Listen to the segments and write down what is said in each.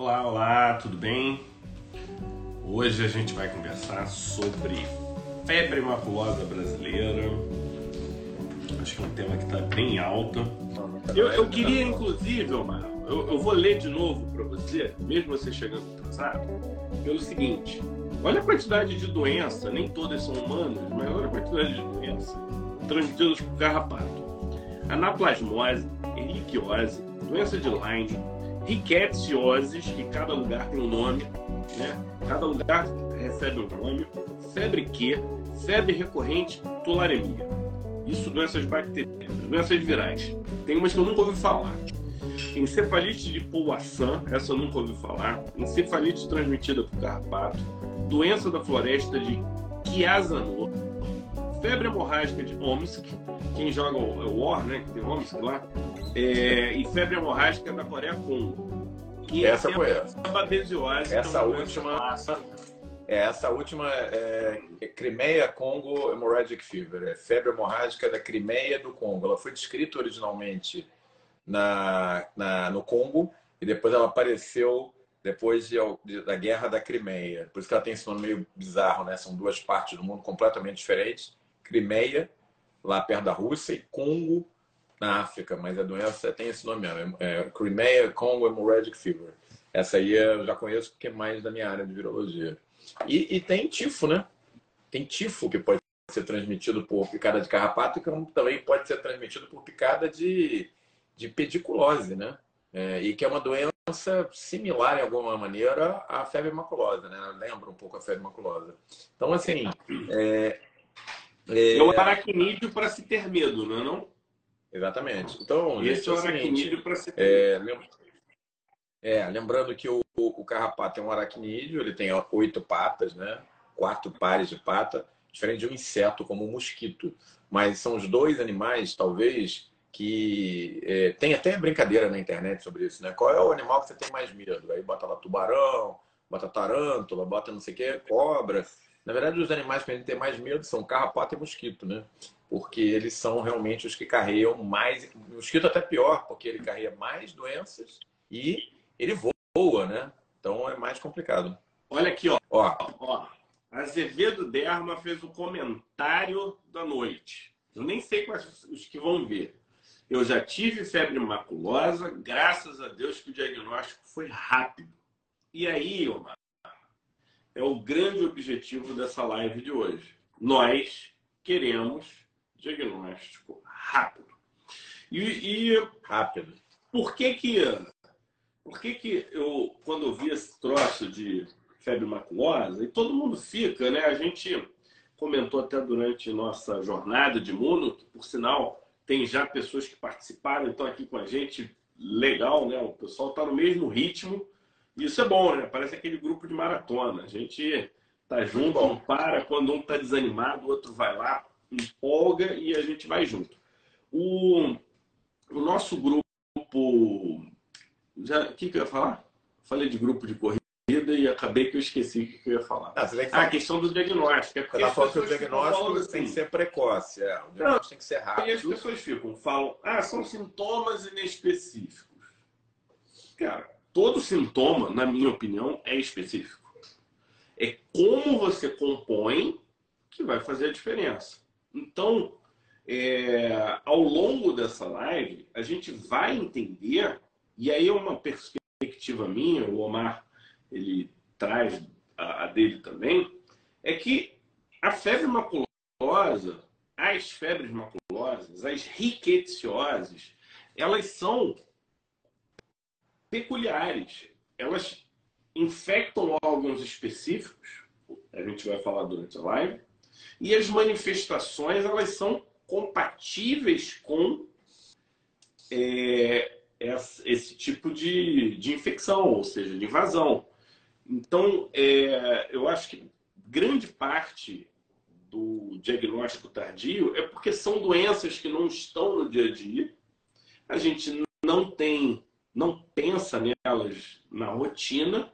Olá, olá, tudo bem? Hoje a gente vai conversar sobre febre maculosa brasileira. Acho que é um tema que está bem alto. Eu, eu queria, inclusive, Omar, eu, eu vou ler de novo para você, mesmo você chegando atrasado, pelo seguinte: olha a quantidade de doença, nem todas são humanas, mas olha a quantidade de doença transmitidas por carrapato. Anaplasmose, erliquiose, doença de Lyme, rickettsioses, que cada lugar tem um nome, né? Cada lugar recebe um nome, febre Q, febre recorrente, tularemia. Isso doenças bacterianas, doenças virais. Tem umas que eu nunca ouvi falar. Encefalite de Pouassan, essa eu nunca ouvi falar. Encefalite transmitida por carrapato. Doença da floresta de Chiasanor. Febre hemorrágica de Omsk. Quem joga o War, né? Que tem Omsk lá. É, e febre hemorrágica da Coreia-Congo. E essa foi essa. Babesiose. Essa última. É, essa última é, é Crimeia Congo Hemorrhagic Fever, é febre hemorrágica da Crimeia do Congo. Ela foi descrita originalmente na, na, no Congo e depois ela apareceu depois de, de, da Guerra da Crimeia. Por isso que ela tem esse nome meio bizarro, né? São duas partes do mundo completamente diferentes. Crimeia, lá perto da Rússia, e Congo, na África. Mas a doença tem esse nome mesmo. É, é Crimeia Congo Hemorrhagic Fever. Essa aí eu já conheço porque é mais da minha área de virologia. E, e tem tifo, né? Tem tifo que pode ser transmitido por picada de carrapato e que também pode ser transmitido por picada de, de pediculose, né? É, e que é uma doença similar, em alguma maneira, à febre maculosa, né? Lembra um pouco a febre maculosa. Então, assim... É, é, é o aracnídeo para se ter medo, não é não? Exatamente. Então, Esse é o aracnídeo para é, medo. É, lembrando que o, o carrapato é um aracnídeo, ele tem oito patas, né? Quatro pares de pata, diferente de um inseto como o mosquito. Mas são os dois animais, talvez, que é, tem até brincadeira na internet sobre isso, né? Qual é o animal que você tem mais medo? Aí bota lá tubarão, bota tarântula, bota não sei o que, cobra. Na verdade, os animais que a gente tem mais medo são carrapato e mosquito, né? Porque eles são realmente os que carregam mais. O mosquito até pior, porque ele carrega mais doenças e ele voa, né? Então é mais complicado. Olha aqui, ó. ó. ó. Azevedo Derma fez o comentário da noite. Eu nem sei quais os que vão ver. Eu já tive febre maculosa, graças a Deus que o diagnóstico foi rápido. E aí, Omar, é o grande objetivo dessa live de hoje. Nós queremos diagnóstico rápido. E, e rápido. Por que que por que, que eu, quando eu vi esse troço de febre maculosa, e todo mundo fica, né? A gente comentou até durante nossa jornada de mundo, que por sinal tem já pessoas que participaram, estão aqui com a gente, legal, né? O pessoal está no mesmo ritmo, isso é bom, né? Parece aquele grupo de maratona. A gente tá junto, não para, quando um tá desanimado, o outro vai lá, empolga e a gente vai junto. O, o nosso grupo já, o que, que eu ia falar? Falei de grupo de corrida e acabei que eu esqueci o que eu ia falar. Ah, ah a questão do diagnóstico. É porque tá falando que o diagnóstico assim, tem que ser precoce. É. O diagnóstico não, tem que ser rápido. E as pessoas ficam, falam, ah, são sintomas inespecíficos. Cara, todo sintoma, na minha opinião, é específico. É como você compõe que vai fazer a diferença. Então, é, ao longo dessa live, a gente vai entender e aí é uma perspectiva minha, o Omar ele traz a, a dele também, é que a febre maculosa, as febres maculosas, as riquetioses, elas são peculiares. Elas infectam órgãos específicos, a gente vai falar durante a live, e as manifestações elas são compatíveis com é, esse tipo de, de infecção, ou seja, de invasão. Então, é, eu acho que grande parte do diagnóstico tardio é porque são doenças que não estão no dia a dia. A gente não tem, não pensa nelas na rotina.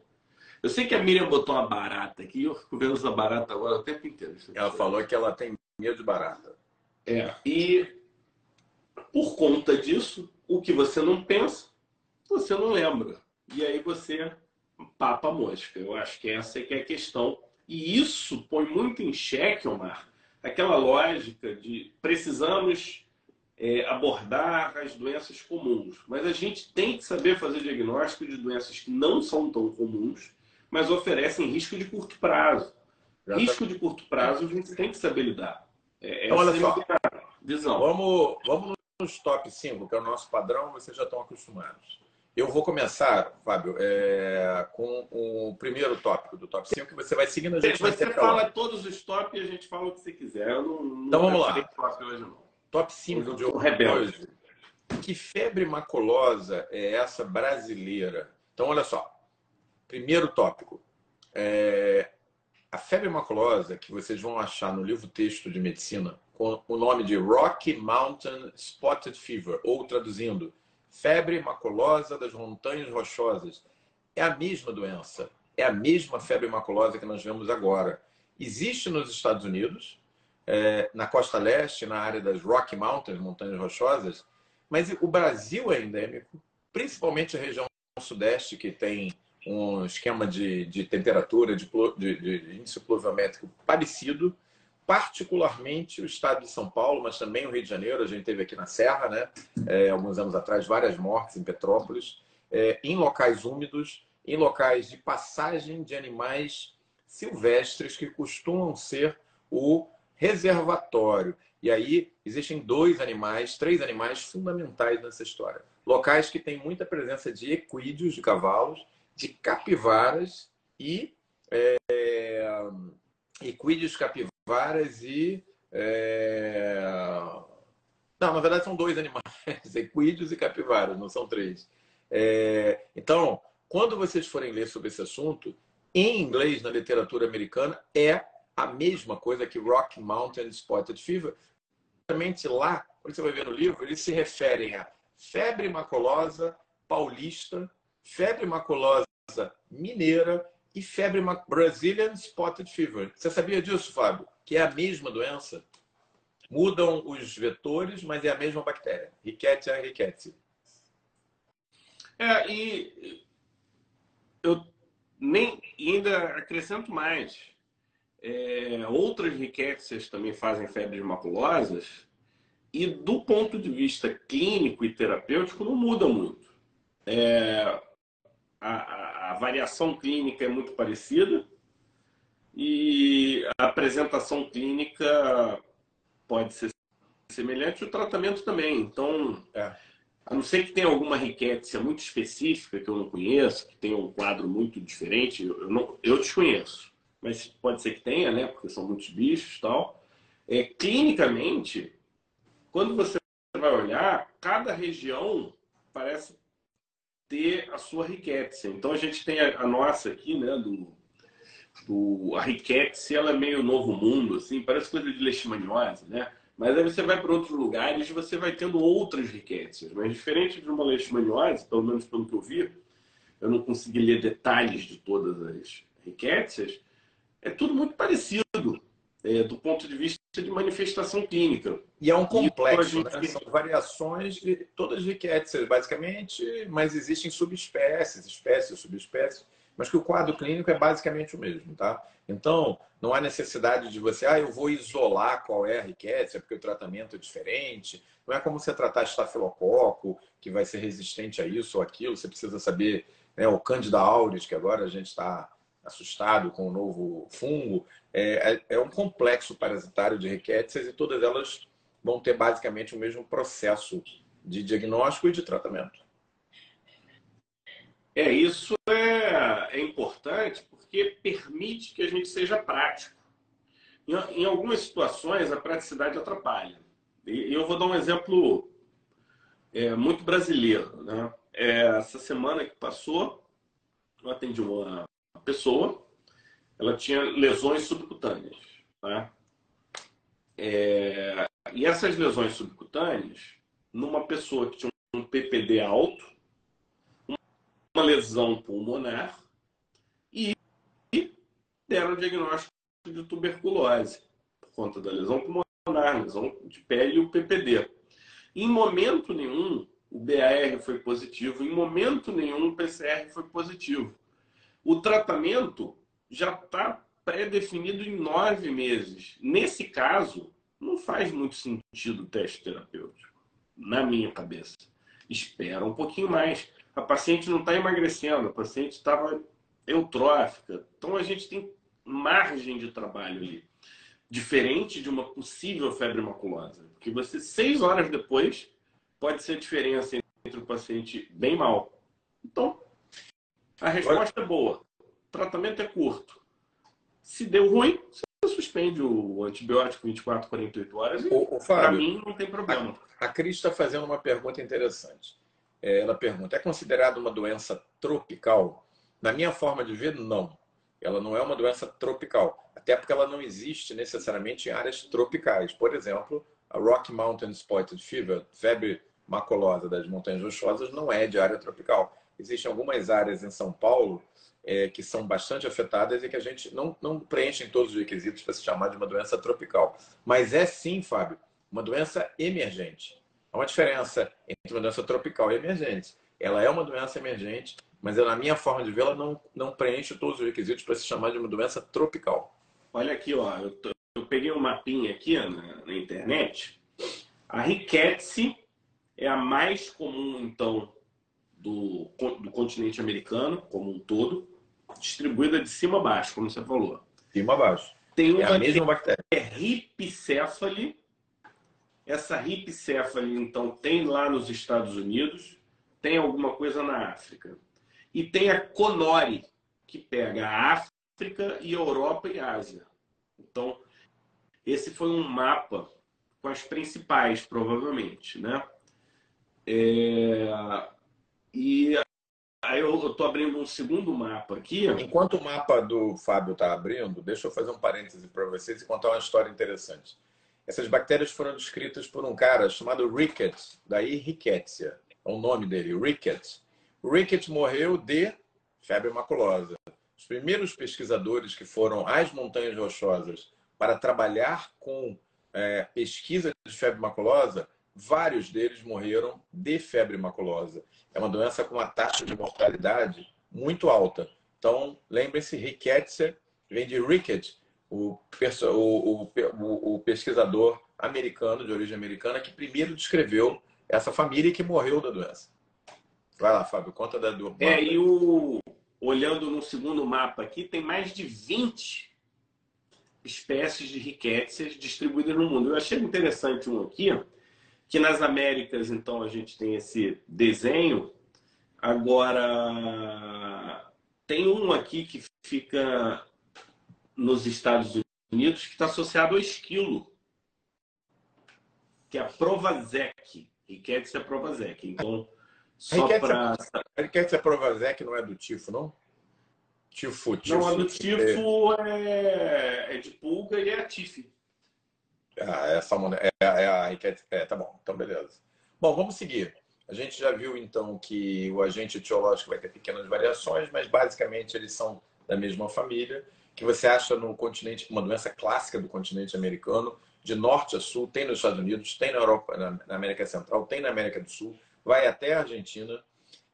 Eu sei que a Miriam botou uma barata aqui, eu fico vendo essa barata agora o tempo inteiro. Ela falou que ela tem medo de barata. É, e por conta disso, o que você não pensa, você não lembra. E aí você papa mosca. Eu acho que essa é que é a questão. E isso põe muito em xeque, Omar, aquela lógica de precisamos é, abordar as doenças comuns. Mas a gente tem que saber fazer diagnóstico de doenças que não são tão comuns, mas oferecem risco de curto prazo. Já risco tá... de curto prazo a gente tem que saber lidar. É, então, olha só, visão. Vamos, vamos nos top 5, que é o nosso padrão, vocês já estão acostumados. Eu vou começar, Fábio, é, com o primeiro tópico do top 5, que você vai seguindo a gente. Você fala todos os top e a gente fala o que você quiser. Eu não, não então vamos lá. Hoje, top 5 de hoje. Que febre maculosa é essa brasileira? Então, olha só. Primeiro tópico. É, a febre maculosa, que vocês vão achar no livro texto de medicina, com o nome de Rocky Mountain Spotted Fever, ou traduzindo, febre maculosa das montanhas rochosas. É a mesma doença, é a mesma febre maculosa que nós vemos agora. Existe nos Estados Unidos, é, na costa leste, na área das Rocky Mountains, montanhas rochosas, mas o Brasil é endêmico, principalmente a região sudeste, que tem um esquema de, de temperatura, de, de, de índice pluviométrico parecido, particularmente o estado de São Paulo, mas também o Rio de Janeiro. A gente teve aqui na Serra, né? É, alguns anos atrás, várias mortes em Petrópolis, é, em locais úmidos, em locais de passagem de animais silvestres que costumam ser o reservatório. E aí existem dois animais, três animais fundamentais nessa história. Locais que têm muita presença de equídeos, de cavalos, de capivaras e é, equídeos capivaras e. É... Não, na verdade são dois animais, equídeos e capivaras, não são três. É... Então, quando vocês forem ler sobre esse assunto, em inglês, na literatura americana, é a mesma coisa que Rock Mountain Spotted Fever. Exatamente lá, quando você vai ver no livro, eles se referem a febre maculosa paulista, febre maculosa mineira e febre Brazilian Spotted Fever. Você sabia disso, Fábio? Que é a mesma doença? Mudam os vetores, mas é a mesma bactéria. Rickettsia rickettsii. É, e eu nem ainda acrescento mais. É, outras riquétcias também fazem febres maculosas e do ponto de vista clínico e terapêutico não muda muito. É, a, a, variação clínica é muito parecida e a apresentação clínica pode ser semelhante, o tratamento também. Então, é. a não ser que tenha alguma riqueza muito específica que eu não conheço, que tenha um quadro muito diferente, eu, não, eu desconheço. Mas pode ser que tenha, né? Porque são muitos bichos e tal. É, clinicamente, quando você vai olhar, cada região parece ter a sua riqueza. Então a gente tem a, a, nossa aqui, né, do, do a riqueza, ela é meio novo mundo, assim, parece coisa de leishmaniose, né? Mas aí você vai para outros lugares e você vai tendo outras riquezas. Mas diferente de uma leishmaniose, pelo menos pelo que eu vi, eu não consegui ler detalhes de todas as riquezas, é tudo muito parecido é, do ponto de vista de manifestação clínica. E é um complexo, né? São variações de todas as riquezas, basicamente, mas existem subespécies, espécies, subespécies, mas que o quadro clínico é basicamente o mesmo, tá? Então, não há necessidade de você, ah, eu vou isolar qual é a riqueza, porque o tratamento é diferente. Não é como você tratar estafilococo, que vai ser resistente a isso ou aquilo. Você precisa saber né, o Candida auris, que agora a gente está assustado com o novo fungo, é, é, é um complexo parasitário de riquéticas e todas elas vão ter basicamente o mesmo processo de diagnóstico e de tratamento. É, isso é, é importante porque permite que a gente seja prático. Em, em algumas situações, a praticidade atrapalha. E eu vou dar um exemplo é, muito brasileiro. Né? É, essa semana que passou, eu atendi uma pessoa, ela tinha lesões subcutâneas. Né? É, e essas lesões subcutâneas, numa pessoa que tinha um PPD alto, uma lesão pulmonar e deram o diagnóstico de tuberculose por conta da lesão pulmonar, lesão de pele e o PPD. Em momento nenhum, o BAR foi positivo, em momento nenhum, o PCR foi positivo. O tratamento já está pré-definido em nove meses. Nesse caso, não faz muito sentido o teste terapêutico, na minha cabeça. Espera um pouquinho mais. A paciente não está emagrecendo, a paciente estava eutrófica. Então a gente tem margem de trabalho ali. Diferente de uma possível febre maculosa. Porque você, seis horas depois, pode ser a diferença entre o paciente bem mal. Então, a resposta é boa. O tratamento é curto. Se deu ruim, você suspende o antibiótico 24, 48 horas. Para mim, não tem problema. A, a Cris está fazendo uma pergunta interessante. É, ela pergunta: é considerada uma doença tropical? Na minha forma de ver, não. Ela não é uma doença tropical, até porque ela não existe necessariamente em áreas tropicais. Por exemplo, a Rocky Mountain Spotted Fever, febre maculosa das montanhas rochosas, não é de área tropical. Existem algumas áreas em São Paulo é, que são bastante afetadas e que a gente não, não preenche em todos os requisitos para se chamar de uma doença tropical. Mas é sim, Fábio, uma doença emergente. Há uma diferença entre uma doença tropical e emergente. Ela é uma doença emergente mas na minha forma de ver, ela não, não preenche todos os requisitos para se chamar de uma doença tropical. Olha aqui, ó, eu, tô, eu peguei um mapinha aqui ó, na, na, internet. A riquete é a mais comum, então, do, do continente americano, como um todo, distribuída de cima a baixo, como você falou. Cima a baixo. Tem uma é a mesma bactéria. É ripicéfale. Essa ripicéfale, então, tem lá nos Estados Unidos, tem alguma coisa na África. E tem a Conori, que pega a África e Europa e Ásia. Então, esse foi um mapa com as principais, provavelmente, né? É... E aí eu estou abrindo um segundo mapa aqui. Enquanto o mapa do Fábio está abrindo, deixa eu fazer um parêntese para vocês e contar uma história interessante. Essas bactérias foram descritas por um cara chamado Ricketts, daí Rickettsia, é o nome dele, Ricketts. Ricketts morreu de febre maculosa. Os primeiros pesquisadores que foram às Montanhas Rochosas para trabalhar com é, pesquisa de febre maculosa, vários deles morreram de febre maculosa. É uma doença com uma taxa de mortalidade muito alta. Então, lembre-se, Rickettsia vem de Rickett, o, o, o, o, pesquisador americano, de origem americana, que primeiro descreveu essa família e que morreu da doença. Vai lá, Fábio, conta da do É, e o olhando no segundo mapa aqui, tem mais de 20 espécies de riquétias distribuídas no mundo. Eu achei interessante um aqui, que nas Américas, então, a gente tem esse desenho. Agora, tem um aqui que fica nos Estados Unidos que está associado ao esquilo, que é a Provazec. Rickettsia provazec. Então, só para. Riquetes Provazec não é do tifo, não? Tifo, tifo. Não, a do tifo é, é de pulga e é a tif. Ah, é, salmone... é, é a Riquetes. É, tá bom, então beleza. Bom, vamos seguir. A gente já viu então que o agente etiológico vai ter pequenas variações, mas basicamente eles são da mesma família, que você acha no continente, uma doença clássica do continente americano, de norte a sul, tem nos Estados Unidos, tem na Europa, na América Central, tem na América do Sul vai até a Argentina,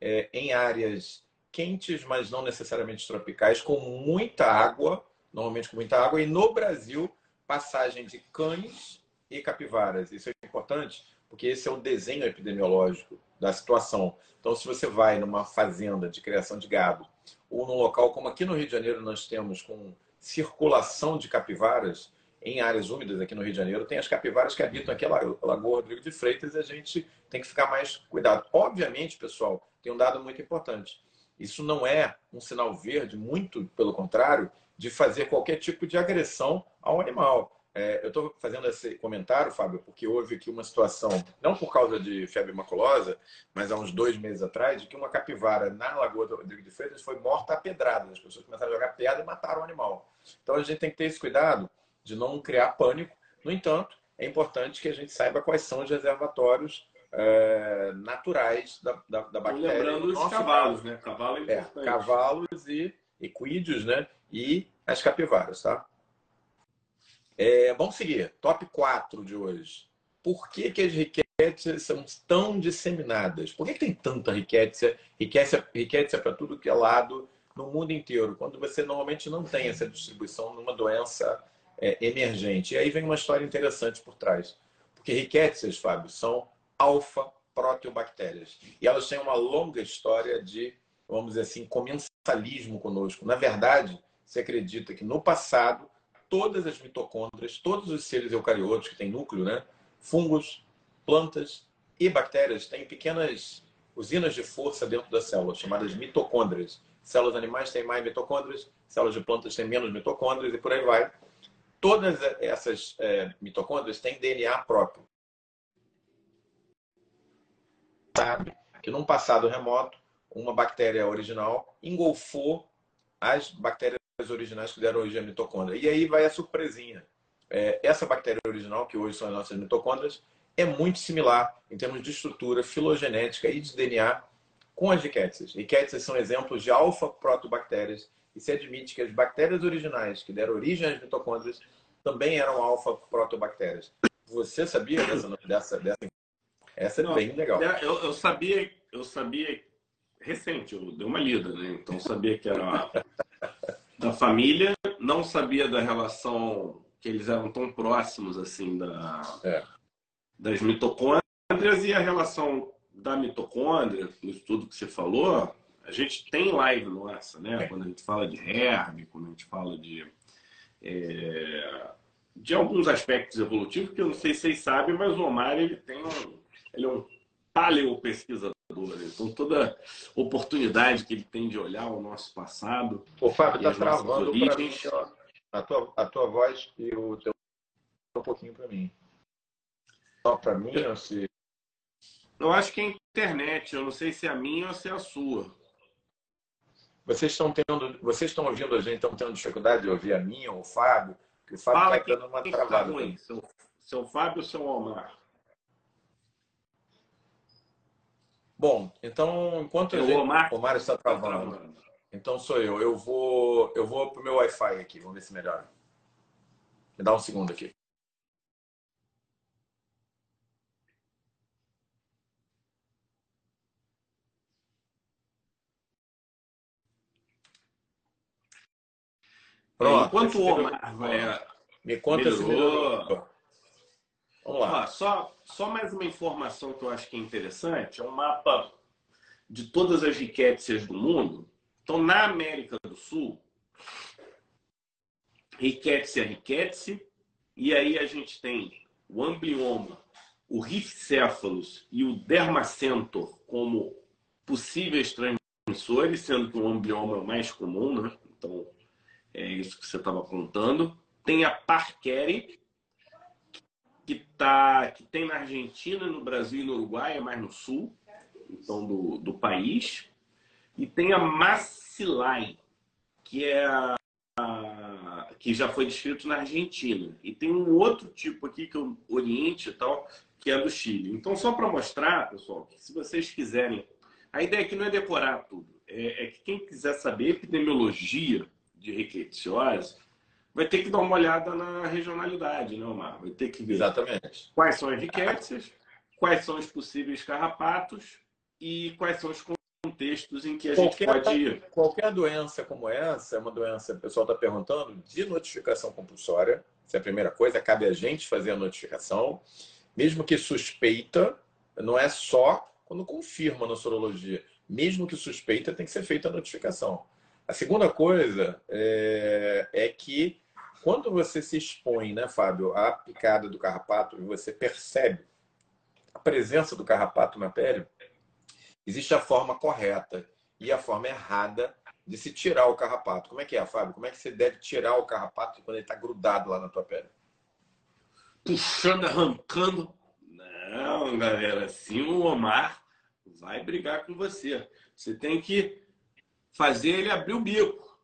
é, em áreas quentes, mas não necessariamente tropicais, com muita água, normalmente com muita água, e no Brasil, passagem de cães e capivaras. Isso é importante, porque esse é o desenho epidemiológico da situação. Então, se você vai numa fazenda de criação de gado, ou num local como aqui no Rio de Janeiro nós temos com circulação de capivaras, em áreas úmidas aqui no Rio de Janeiro, tem as capivaras que habitam aqui a Lagoa Rodrigo de Freitas e a gente tem que ficar mais cuidado. Obviamente, pessoal, tem um dado muito importante. Isso não é um sinal verde, muito pelo contrário, de fazer qualquer tipo de agressão ao animal. É, eu estou fazendo esse comentário, Fábio, porque houve aqui uma situação, não por causa de febre maculosa, mas há uns dois meses atrás, de que uma capivara na Lagoa do Rodrigo de Freitas foi morta a pedrada. As pessoas começaram a jogar pedra e mataram o animal. Então a gente tem que ter esse cuidado de não criar pânico. No entanto, é importante que a gente saiba quais são os reservatórios é, naturais da, da, da bactéria. lembrando os cavalos, né? Cavalo é, é cavalos e equídeos, né? E as capivaras, tá? É, vamos seguir. Top 4 de hoje. Por que, que as riquétias são tão disseminadas? Por que, que tem tanta riquétia? Riquétia, riquétia para tudo que é lado no mundo inteiro, quando você normalmente não tem essa distribuição numa doença é, emergente. E aí vem uma história interessante por trás. Porque riquétias, Fábio, são alfa-proteobactérias. E elas têm uma longa história de, vamos dizer assim, comensalismo conosco. Na verdade, se acredita que no passado, todas as mitocôndrias, todos os seres eucariotos que têm núcleo, né? fungos, plantas e bactérias têm pequenas usinas de força dentro das células, chamadas mitocôndrias. Células animais têm mais mitocôndrias, células de plantas têm menos mitocôndrias e por aí vai. Todas essas é, mitocôndrias têm DNA próprio. Sabe que num passado remoto, uma bactéria original engolfou as bactérias originais que deram origem à mitocôndria. E aí vai a surpresinha. É, essa bactéria original, que hoje são as nossas mitocôndrias, é muito similar em termos de estrutura filogenética e de DNA com as rickétsias. Rickétsias são exemplos de alfa-protobactérias e se admite que as bactérias originais que deram origem às mitocôndrias também eram alfa-protobactérias. Você sabia dessa, dessa, dessa? Essa é Não, bem legal. É, eu, eu, sabia, eu sabia recente, eu dei uma lida, né? Então sabia que era da família, não sabia da relação que eles eram tão próximos assim da, é. das mitocôndrias e a relação da mitocôndria, no estudo que você falou, a gente tem live nossa, né? É. Quando a gente fala de herb, quando a gente fala de é, de alguns aspectos evolutivos que eu não sei se vocês sabem, mas o Omar ele tem um, ele é um paleopesquisador. Né? Então toda oportunidade que ele tem de olhar o nosso passado. O Fábio está travando para mim, ó, a tua, a tua voz e o teu um pouquinho para mim. Só para mim ou se eu acho que é a internet, eu não sei se é a minha ou se é a sua. Vocês estão tendo, vocês estão ouvindo a gente, estão tendo dificuldade de ouvir a minha ou o Fábio? Que o Fábio está dando uma travada. Tá ruim, seu, seu Fábio ou seu Omar? Bom, então, enquanto a gente, Omar, Omar está travando, então sou eu. Eu vou, eu vou para o meu Wi-Fi aqui, vamos ver se melhora. Me dá um segundo aqui. Pronto. Enquanto o Omar vai. Me conta melhorou. se melhorou. Vamos lá. só, só mais uma informação que eu acho que é interessante: é um mapa de todas as riquécias do mundo. Então, na América do Sul, riquécia riquécia, e aí a gente tem o amblioma, o rifcéfalos e o dermacentor como possíveis transmissores, sendo que o amblioma é o mais comum, né? Então, é isso que você estava contando. Tem a Parqueri, que, tá, que tem na Argentina, no Brasil e no Uruguai, é mais no sul então, do, do país. E tem a Macilai, que é a, a, que já foi descrito na Argentina. E tem um outro tipo aqui, que é o Oriente e tal, que é do Chile. Então, só para mostrar, pessoal, que se vocês quiserem. A ideia aqui não é decorar tudo. É, é que quem quiser saber epidemiologia de riquetiose, vai ter que dar uma olhada na regionalidade, né, Omar? Vai ter que ver Exatamente. quais são as riquécias, quais são os possíveis carrapatos e quais são os contextos em que a qualquer, gente pode ir. Qualquer doença como essa, é uma doença, o pessoal está perguntando, de notificação compulsória. Essa é a primeira coisa, cabe a gente fazer a notificação. Mesmo que suspeita, não é só quando confirma na sorologia. Mesmo que suspeita, tem que ser feita a notificação. A segunda coisa é, é que quando você se expõe, né, Fábio, à picada do carrapato e você percebe a presença do carrapato na pele, existe a forma correta e a forma errada de se tirar o carrapato. Como é que é, Fábio? Como é que você deve tirar o carrapato quando ele está grudado lá na tua pele? Puxando, arrancando. Não, galera, assim o Omar vai brigar com você. Você tem que fazer ele abrir o bico.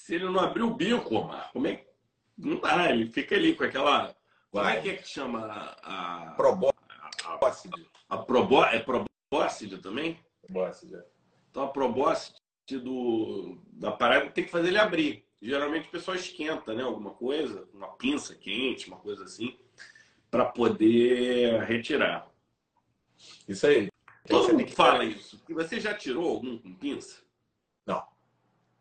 Se ele não abrir o bico, Omar, como é que. Não dá, ele fica ali com aquela. Como é que é que chama a. Probóscide. A, a, a probó, é probóscide também? Probóscide. É. Então a probóscide do, da parada tem que fazer ele abrir. Geralmente o pessoal esquenta, né? Alguma coisa, uma pinça quente, uma coisa assim, para poder retirar. Isso aí. Todo mundo fala isso. E você já tirou algum com pinça?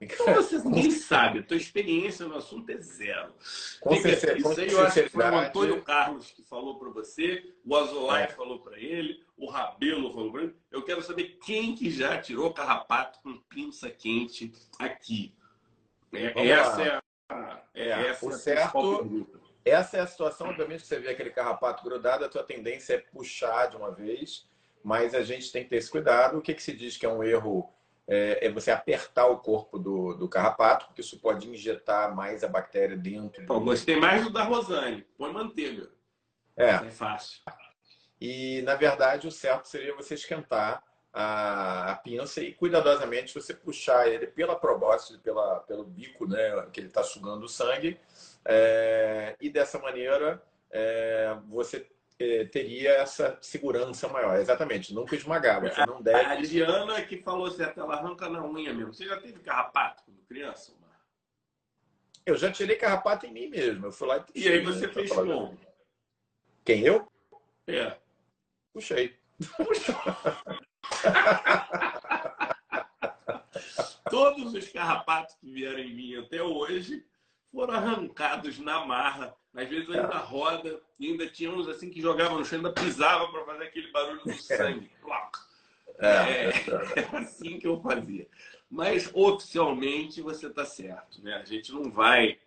Então você nem sabe, a tua experiência no assunto é zero. Com certeza. Isso aí eu acho que foi o Antônio Carlos que falou para você, o Azolay é. falou para ele, o Rabelo falou para ele. Eu quero saber quem que já tirou carrapato com pinça quente aqui. É, essa é a, é, é, essa o é certo. Essa é a situação, obviamente, que você vê aquele carrapato grudado, a tua tendência é puxar de uma vez, mas a gente tem que ter esse cuidado. O que, que se diz que é um erro é, é, você apertar o corpo do, do, carrapato, porque isso pode injetar mais a bactéria dentro. Pô, gostei mais do da Rosane. Põe manteiga. É. É fácil. E, na verdade, o certo seria você esquentar a, a pinça e, cuidadosamente, você puxar ele pela probóscide, pela, pelo bico, né, que ele está sugando o sangue. É, e, dessa maneira, é, você eh, teria essa segurança maior. Exatamente, nunca esmagar. Você não deve. A Diana que falou certo, ela arranca na unha mesmo. Você já teve carrapato quando criança? Eu já tirei carrapato em mim mesmo. Eu fui lá e. E aí você né, fez como? Quem eu? É. Puxei. Todos os carrapatos que vieram em mim até hoje foram arrancados na marra às vezes ainda é. roda, e ainda tinha uns assim que jogavam no chão, ainda pisava para fazer aquele barulho do sangue. É, é, é assim que eu fazia. Mas oficialmente você está certo, né? A gente não vai.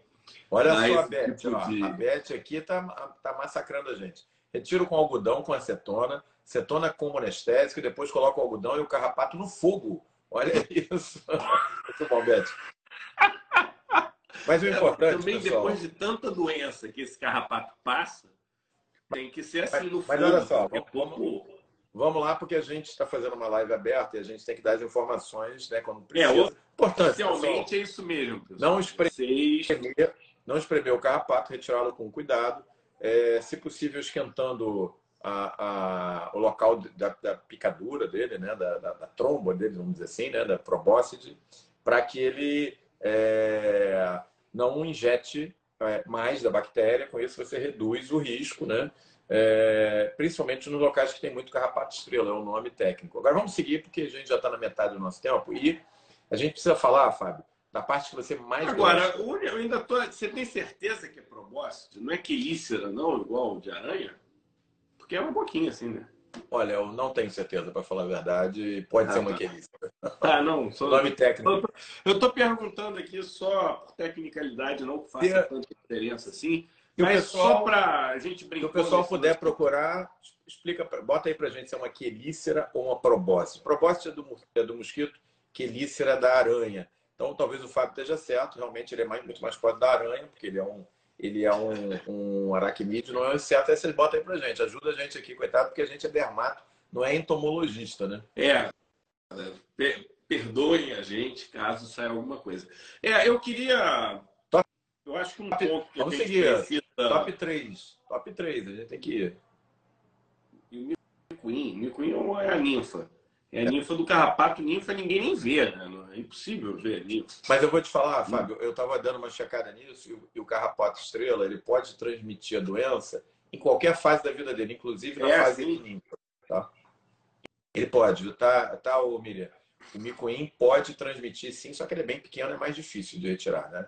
Olha só a Beth, tipo de... a Beth aqui está tá massacrando a gente. Retiro com algodão com acetona, acetona com anestésico, e depois coloca o algodão e o carrapato no fogo. Olha isso. Muito bom, Beth. Mas o é, importante. Também pessoal, depois de tanta doença que esse carrapato passa, tem que ser assim mas, no Mas olha só, vamos, pouco... vamos lá, porque a gente está fazendo uma live aberta e a gente tem que dar as informações né, quando é, precisa. É, Importante. Realmente é isso mesmo. Pessoal. Não espremer, não espremer o carrapato, retirá-lo com cuidado. É, se possível, esquentando a, a, o local da, da, picadura dele, né, da, da, da, tromba dele, vamos dizer assim, né, da probóscide, para que ele é, não injete é, mais da bactéria, com isso você reduz o risco, né? É, principalmente nos locais que tem muito carrapato estrela, é o nome técnico. Agora vamos seguir, porque a gente já está na metade do nosso tempo e a gente precisa falar, Fábio, da parte que você mais Agora, gosta. eu ainda tô. Você tem certeza que é probóscide? Não é quelícera, não, igual de aranha? Porque é um pouquinho assim, né? Olha, eu não tenho certeza, para falar a verdade. Pode ah, ser uma tá. quelícera. Ah, não. Só... Nome técnico. Eu estou perguntando aqui só por tecnicalidade, não que faça e, tanta diferença assim. Mas pessoal, só para a gente brincar. Se o pessoal puder procurar, explica, bota aí para gente se é uma quelícera ou uma probóscide. Probóscide é do, é do mosquito, quelícera é da aranha. Então, talvez o Fábio esteja certo. Realmente, ele é mais, muito mais forte da aranha, porque ele é um, ele é um, um aracnídeo, não é certo. Aí vocês botam aí para gente. Ajuda a gente aqui, coitado, porque a gente é dermato, não é entomologista, né? É perdoem a gente caso saia alguma coisa. É, eu queria. Top, eu acho que um ponto que Vamos seguir. Precisa... Top 3. Top 3, a gente tem que ir. E o Queen. O Queen é a ninfa. É a ninfa do carrapato. Ninfa ninguém nem vê, né? É impossível ver ninfa. Mas eu vou te falar. Fábio, eu estava dando uma checada nisso e o, e o carrapato estrela ele pode transmitir a doença em qualquer fase da vida dele, inclusive na é, fase assim. de ninfa. Tá? Ele pode, tá, tá, ô Miriam? O micoim pode transmitir sim, só que ele é bem pequeno, é mais difícil de retirar, né?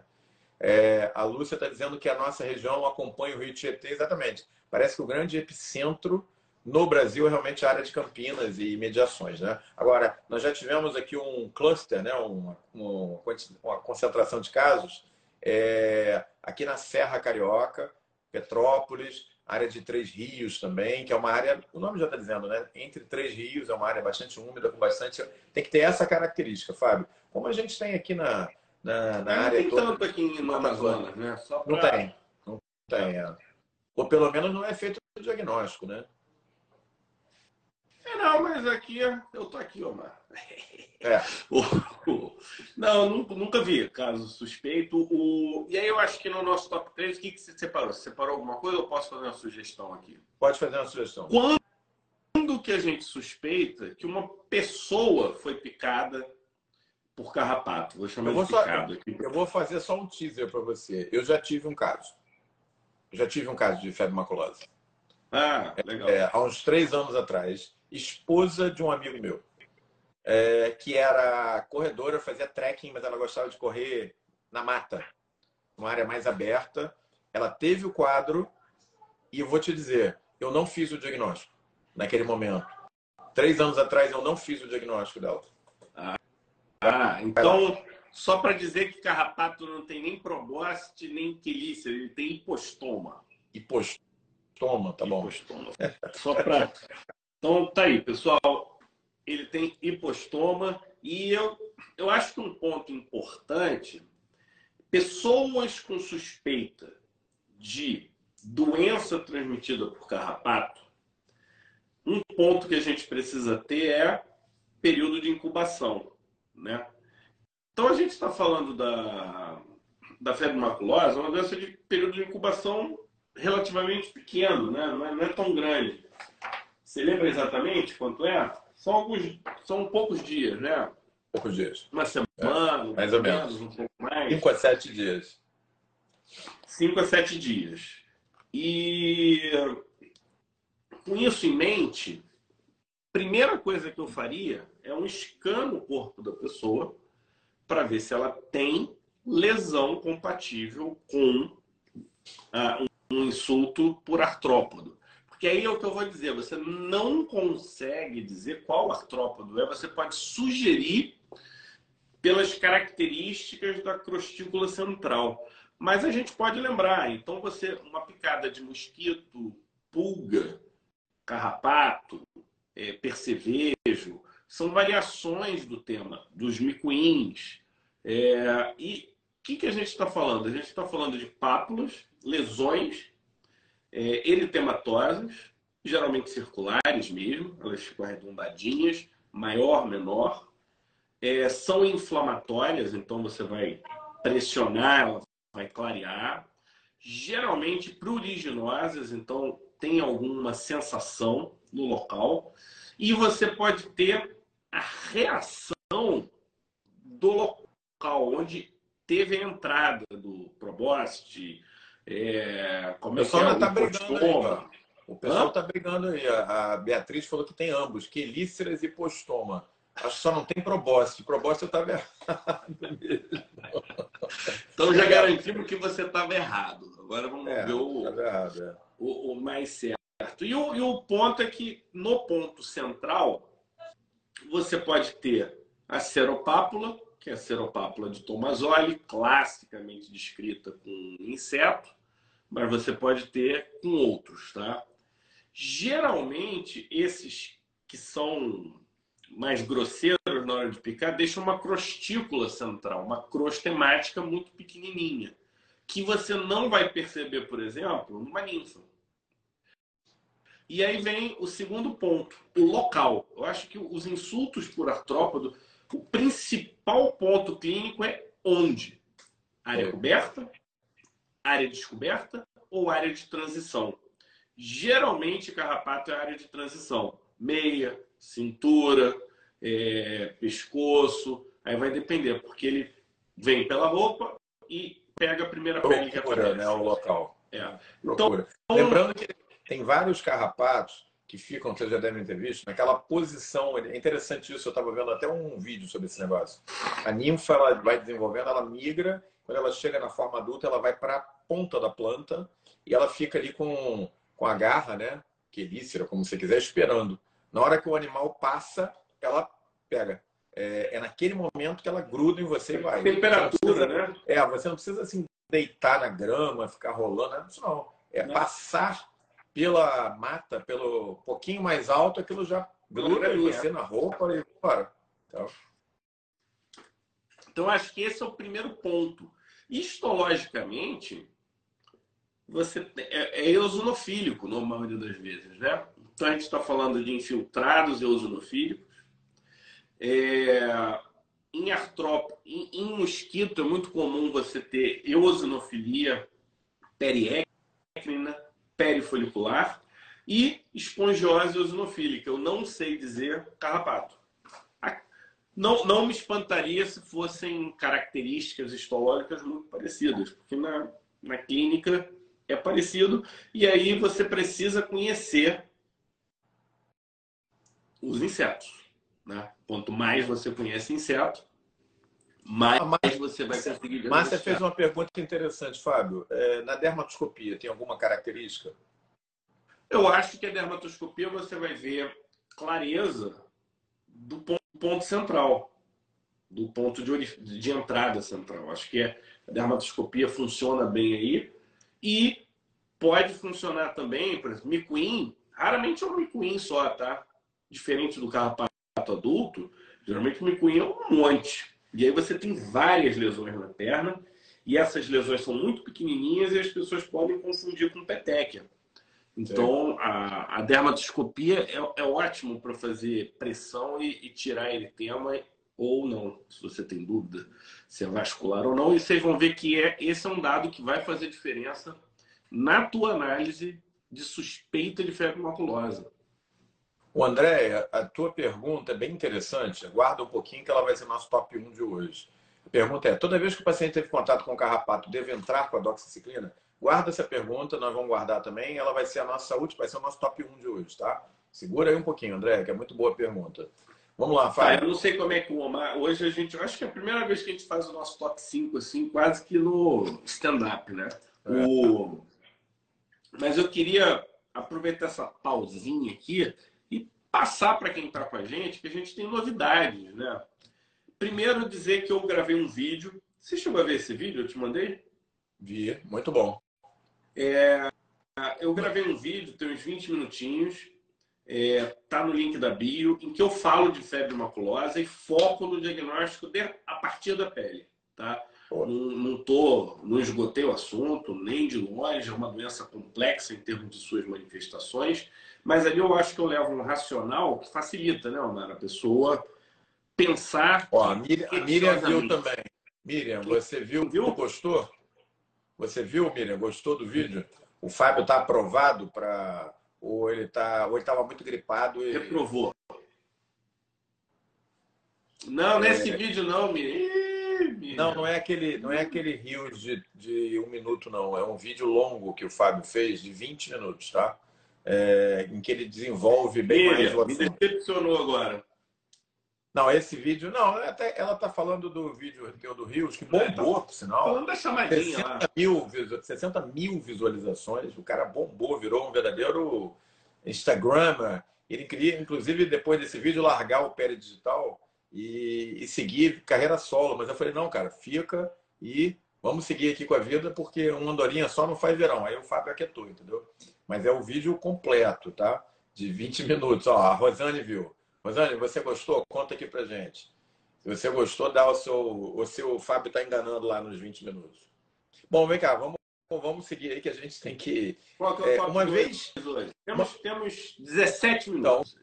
É, a Lúcia está dizendo que a nossa região acompanha o Rio Tietê, exatamente. Parece que o grande epicentro no Brasil é realmente a área de Campinas e imediações, né? Agora, nós já tivemos aqui um cluster, né? uma, uma concentração de casos é, aqui na Serra Carioca, Petrópolis, área de Três Rios também, que é uma área, o nome já está dizendo, né? Entre Três Rios, é uma área bastante úmida, com bastante. Tem que ter essa característica, Fábio. Como a gente tem aqui na, na, na área. Não tem toda, tanto aqui no Amazonas, né? Pra... Não tem. Não tem. É. Ou pelo menos não é feito o diagnóstico, né? É, não, mas aqui eu tô aqui, Omar. É. Não, nunca vi caso suspeito. O... E aí eu acho que no nosso top 3, o que, que você separou? Você separou alguma coisa ou posso fazer uma sugestão aqui? Pode fazer uma sugestão. Quando que a gente suspeita que uma pessoa foi picada por carrapato? Vou chamar eu vou de picado só, aqui. Eu vou fazer só um teaser para você. Eu já tive um caso. Eu já tive um caso de febre maculosa. Ah, legal. É, há uns três anos atrás, esposa de um amigo meu. é, que era corredora, fazia trekking, mas ela gostava de correr na mata, uma área mais aberta. Ela teve o quadro e eu vou te dizer, eu não fiz o diagnóstico naquele momento. Três anos atrás eu não fiz o diagnóstico dela. Ah, ah então só para dizer que carrapato não tem nem probóscite nem quelícera, ele tem hipostoma. Hipostoma, tá bom. Hipostoma. Só para. Então tá aí, pessoal. Ele tem hipostoma e eu, eu acho que um ponto importante, pessoas com suspeita de doença transmitida por carrapato, um ponto que a gente precisa ter é período de incubação, né? Então a gente está falando da, da febre maculosa, uma doença de período de incubação relativamente pequeno, né? não, é, não é tão grande. Você lembra exatamente quanto é? São alguns, são poucos dias, né? Poucos dias. Uma semana, é, mais ou menos, um pouco mais. Cinco a sete dias. Cinco a sete dias. E com isso em mente, primeira coisa que eu faria é um scan no corpo da pessoa para ver se ela tem lesão compatível com uh, um insulto por artrópodo. Porque aí é o que eu vou dizer, você não consegue dizer qual artrópodo é, você pode sugerir pelas características da crostícula central. Mas a gente pode lembrar, então você, uma picada de mosquito, pulga, carrapato, é, percevejo, são variações do tema, dos micuins. É, e o que, que a gente está falando? A gente está falando de pápulas, lesões é, eritematosas, geralmente circulares mesmo, elas ficam arredondadinhas, maior, menor. É, são inflamatórias, então você vai pressionar, ela vai clarear. Geralmente pruriginosas, então tem alguma sensação no local. E você pode ter a reação do local onde teve a entrada do probóscite. É, como o pessoal é, ainda está brigando aí, O pessoal está brigando aí. A Beatriz falou que tem ambos, quelíceras e postoma. Acho que só não tem probóscite. Probóscite eu estava errado Então já garantimos que você estava errado. Agora vamos é, ver o, errado, é. o, o, mais certo. E o, e o ponto é que no ponto central você pode ter a seropápula, que é a seropápula de Tomazoli, classicamente descrita com inseto, mas você pode ter com outros, tá? Geralmente, esses que são mais grosseiros na hora de picar deixam uma crostícula central, uma crostemática muito pequenininha, que você não vai perceber, por exemplo, numa ninfa. E aí vem o segundo ponto, o local. Eu acho que os insultos por artrópodo, o principal ponto clínico é onde? Área é. coberta, área descoberta ou área de transição? Geralmente, carrapato é área de transição. Meia, cintura, é, pescoço. Aí vai depender, porque ele vem pela roupa e pega a primeira pele que aparece. né, o local. É. Então, Lembrando que tem vários carrapatos que ficam, vocês já devem ter visto, naquela posição. É interessante isso, eu estava vendo até um vídeo sobre esse negócio. A ninfa ela vai desenvolvendo, ela migra, quando ela chega na forma adulta, ela vai para a ponta da planta e ela fica ali com, com a garra, né? Quelícera, como você quiser, esperando. Na hora que o animal passa, ela pega. É, é naquele momento que ela gruda em você e vai. Temperatura, precisa, né? É, você não precisa assim deitar na grama, ficar rolando, isso não. É não. passar pela mata, pelo pouquinho mais alto, aquilo já gruda em você na roupa e para. Então... então, acho que esse é o primeiro ponto. Histologicamente, você é, é eosinofílico, na maioria das vezes, né? Então, a gente está falando de infiltrados eosinofílicos. É, em artrópode, em, em, mosquito, é muito comum você ter eosinofilia periécrina, perifolicular e espongiose eosinofílica. Eu não sei dizer carrapato. Não, não me espantaria se fossem características histológicas muito parecidas, porque na, na clínica é parecido, e aí você precisa conhecer os insetos. Né? Quanto mais você conhece inseto, mais, mais você vai conseguir. Márcia fez uma pergunta interessante, Fábio. É, na dermatoscopia, tem alguma característica? Eu acho que a dermatoscopia você vai ver clareza do ponto, ponto central, do ponto de, de entrada central. Acho que a dermatoscopia funciona bem aí e pode funcionar também, por exemplo, micuim, raramente é um micuim só, tá? Diferente do carrapato adulto, geralmente o micuim é um monte. E aí você tem várias lesões na perna e essas lesões são muito pequenininhas e as pessoas podem confundir com petequia. Então, a, a, dermatoscopia é, é ótimo para fazer pressão e, e, tirar eritema ou não, se você tem dúvida se é vascular ou não. E vocês vão ver que é, esse é um dado que vai fazer diferença na tua análise de suspeita de febre maculosa. O André, a tua pergunta é bem interessante. Guarda um pouquinho que ela vai ser nosso top 1 de hoje. A pergunta é: toda vez que o paciente teve contato com o carrapato, deve entrar com a doxiciclina? Guarda essa pergunta, nós vamos guardar também. Ela vai ser a nossa última, vai ser o nosso top 1 de hoje, tá? Segura aí um pouquinho, André, que é muito boa a pergunta. Vamos lá, Fábio. Ah, eu não sei como é que o Omar. Hoje a gente. Acho que é a primeira vez que a gente faz o nosso top 5, assim, quase que no stand-up, né? É. O... Mas eu queria aproveitar essa pausinha aqui e passar para quem está com a gente que a gente tem novidades, né? Primeiro dizer que eu gravei um vídeo. Você chegou a ver esse vídeo? Eu te mandei? Vi, muito bom. É, eu gravei um vídeo, tem uns 20 minutinhos, é, tá no link da bio, em que eu falo de febre maculosa e foco no diagnóstico de, a partir da pele, tá? Não, não, tô, não esgotei o assunto, nem de longe, é uma doença complexa em termos de suas manifestações, mas ali eu acho que eu levo um racional que facilita, né, Omar? A pessoa pensar. Ó, a Miriam, a Miriam viu também. Miriam, você viu? Viu? Gostou? Você viu, Miriam? Gostou do vídeo? O Fábio está aprovado para. Ou ele tá, ou estava muito gripado e. Reprovou. Não, nesse é... vídeo não, Miriam. Não, não é aquele, não é aquele Rios de, de um minuto, não. É um vídeo longo que o Fábio fez, de 20 minutos, tá? É, em que ele desenvolve bem mais o assunto. Me decepcionou agora. Não, esse vídeo. Não, até ela está falando do vídeo teu do Rios, que bombou, por sinal. Falando da chamadinha 60 lá. Mil, 60 mil visualizações. O cara bombou, virou um verdadeiro Instagrammer. Ele queria, inclusive, depois desse vídeo, largar o Pé Digital e, e seguir carreira solo. Mas eu falei, não, cara, fica e vamos seguir aqui com a vida, porque uma andorinha só não faz verão. Aí o Fábio aquietou, entendeu? Mas é o vídeo completo, tá? De 20 minutos. Ó, a Rosane viu. Rosane, você gostou? Conta aqui pra gente. Se você gostou, dá o seu. O seu Fábio está enganando lá nos 20 minutos. Bom, vem cá, vamos, vamos seguir aí que a gente tem que. Qual que é, é uma vez. Hoje? Temos, uma... temos 17 minutos.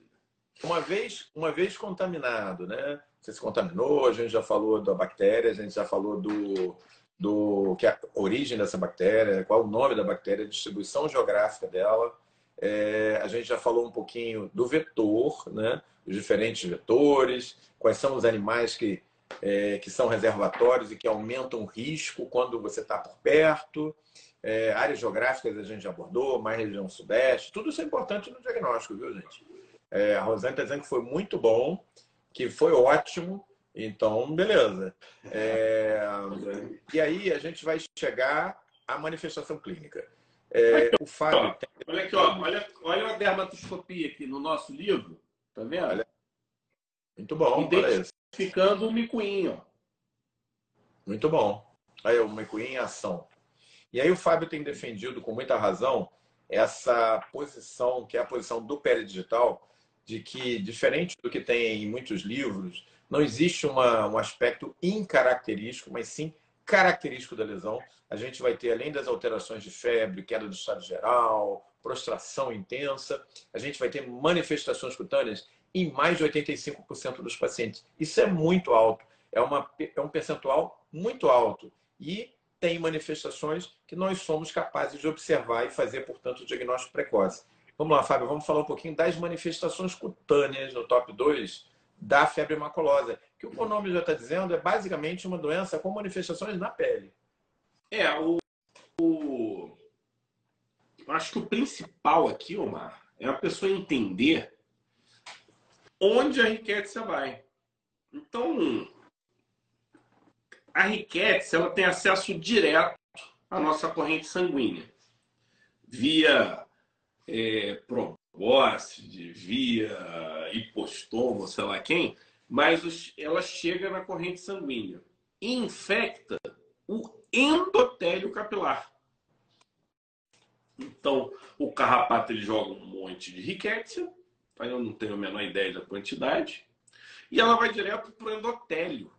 Então, uma vez, uma vez contaminado, né? Você se contaminou, a gente já falou da bactéria, a gente já falou do, do que é a origem dessa bactéria, qual o nome da bactéria, a distribuição geográfica dela. É, a gente já falou um pouquinho do vetor, né? Os diferentes vetores, quais são os animais que, é, que são reservatórios e que aumentam o risco quando você está por perto. É, áreas geográficas a gente já abordou, mais região sudeste, tudo isso é importante no diagnóstico, viu, gente? É, a Rosane está dizendo que foi muito bom, que foi ótimo, então, beleza. É, e aí a gente vai chegar à manifestação clínica. É, o Fábio. Olha aqui, ó, olha, olha a dermatoscopia aqui no nosso livro. Tá vendo? Olha. Muito bom. Identificando o micuinho. Muito bom. Aí, o micuinho em ação. E aí o Fábio tem defendido com muita razão essa posição, que é a posição do digital, de que, diferente do que tem em muitos livros, não existe uma, um aspecto incaracterístico, mas sim característico da lesão. A gente vai ter, além das alterações de febre, queda do estado geral, prostração intensa, a gente vai ter manifestações cutâneas em mais de 85% dos pacientes. Isso é muito alto, é, uma, é um percentual muito alto. E tem manifestações que nós somos capazes de observar e fazer, portanto, o diagnóstico precoce. Vamos lá, Fábio, vamos falar um pouquinho das manifestações cutâneas no top 2 da febre maculosa, que o nome já está dizendo é basicamente uma doença com manifestações na pele. É, o, o acho que o principal aqui, Omar, é a pessoa entender onde a riqueza vai. Então, a riqueza ela tem acesso direto à nossa corrente sanguínea, via é, probóscide, via hipostomo, sei lá quem, mas ela chega na corrente sanguínea e infecta o endotélio capilar. Então, o carrapato ele joga um monte de riquétia, eu não tenho a menor ideia da quantidade, e ela vai direto para o endotélio.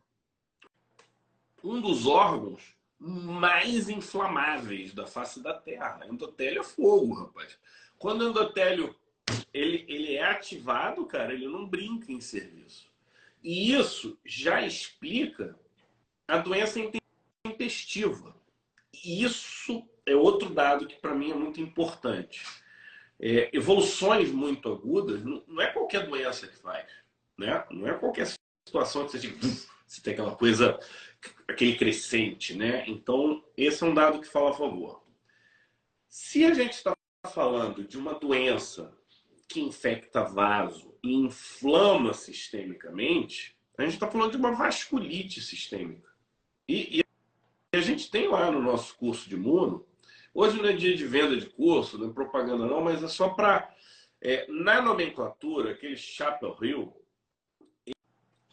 Um dos órgãos mais inflamáveis da face da Terra. Endotélio é fogo, rapaz. Quando o endotélio ele, ele é ativado, cara, ele não brinca em serviço. E isso já explica a doença intestiva. Isso é outro dado que para mim é muito importante. É, evoluções muito agudas não é qualquer doença que faz, né? Não é qualquer situação que você, tipo, você tem aquela coisa, aquele crescente, né? Então esse é um dado que fala a favor. Se a gente está falando de uma doença que infecta vaso e inflama sistemicamente, a gente está falando de uma vasculite sistêmica. E, e, a gente tem lá no nosso curso de imuno, hoje não é dia de venda de curso, não é propaganda não, mas é só para... É, na nomenclatura, aquele Chapel Hill,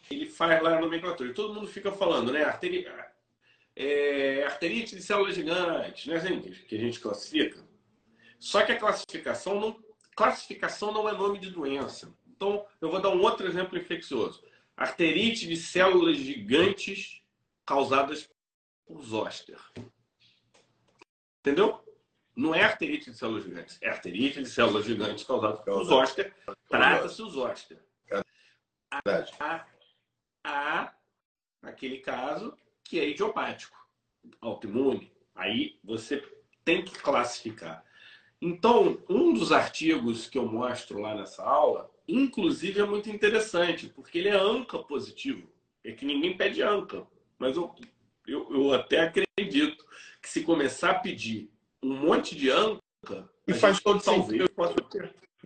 ele faz lá a nomenclatura. E todo mundo fica falando, né? Arteri... É, arterite de células gigantes, né? Assim, que a gente classifica. Só que a classificação não, classificação não é nome de doença. Então, eu vou dar um outro exemplo infeccioso. Arterite de células gigantes causadas por zoster. Entendeu? Não é arterite de células gigantes, é arterite de células gigantes causada por zoster. Trata-se o zoster. Há, há aquele caso que é idiopático, autoimune. Aí você tem que classificar. Então, um dos artigos que eu mostro lá nessa aula, inclusive é muito interessante, porque ele é ANCA positivo. É que ninguém pede ANCA, mas eu, eu, eu até acredito se começar a pedir um monte de ANCA, e faz todo sentido.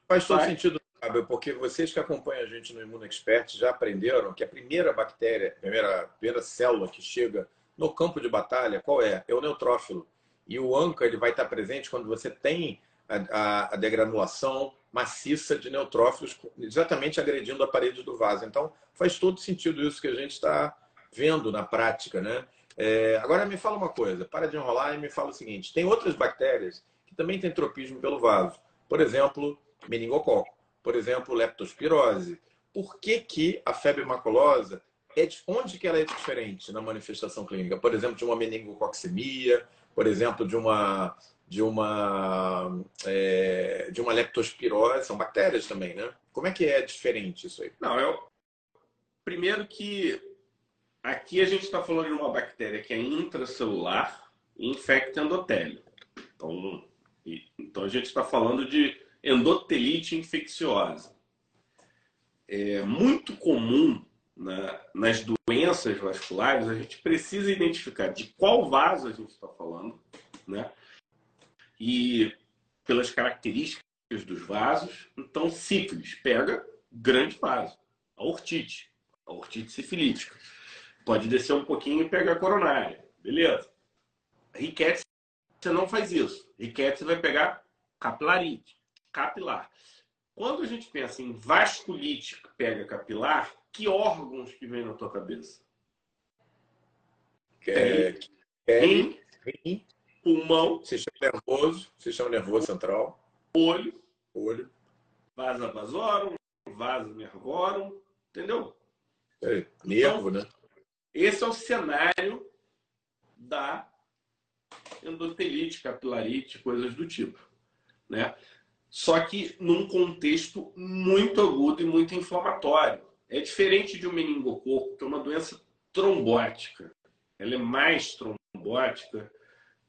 Faz todo sentido, Fábio, porque vocês que acompanham a gente no Imuno Expert já aprenderam que a primeira bactéria, a primeira, primeira célula que chega no campo de batalha, qual é? É o neutrófilo. E o ANCA ele vai estar presente quando você tem a, a, a degranulação maciça de neutrófilos exatamente agredindo a parede do vaso. Então, faz todo sentido isso que a gente está vendo na prática. Né? É, agora, me fala uma coisa, para de enrolar e me fala o seguinte: tem outras bactérias que também têm tropismo pelo vaso. Por exemplo, meningococo. Por exemplo, leptospirose. Por que, que a febre maculosa é de, onde que ela é diferente na manifestação clínica? Por exemplo, de uma meningococcemia, por exemplo, de uma de uma é, de uma leptospirose, são bactérias também, né? Como é que é diferente isso aí? Não, eu primeiro que aqui a gente está falando de uma bactéria que é intracelular e infecta endotélio. Então, então a gente está falando de endotelite infecciosa. É muito comum né, nas doenças vasculares, a gente precisa identificar de qual vaso a gente está falando, né? E pelas características dos vasos, então sífilis pega grande vaso, a ortite, a ortite sifilítica. Pode descer um pouquinho e pegar a coronária, beleza? Riquete você não faz isso. Riquete você vai pegar capilarite, capilar. Quando a gente pensa em vasculite que pega capilar, que órgãos que vem na tua cabeça? É, rim, rim, pulmão, sistema nervoso, sistema nervoso central, olho, olho, vasa vasorum, vaso nervorum, entendeu? É, nervo, então, né? Esse é o cenário da endotelite, capilarite, coisas do tipo, né? Só que num contexto muito agudo e muito inflamatório. É diferente de um meningococo, que é uma doença trombótica. Ela é mais trombótica,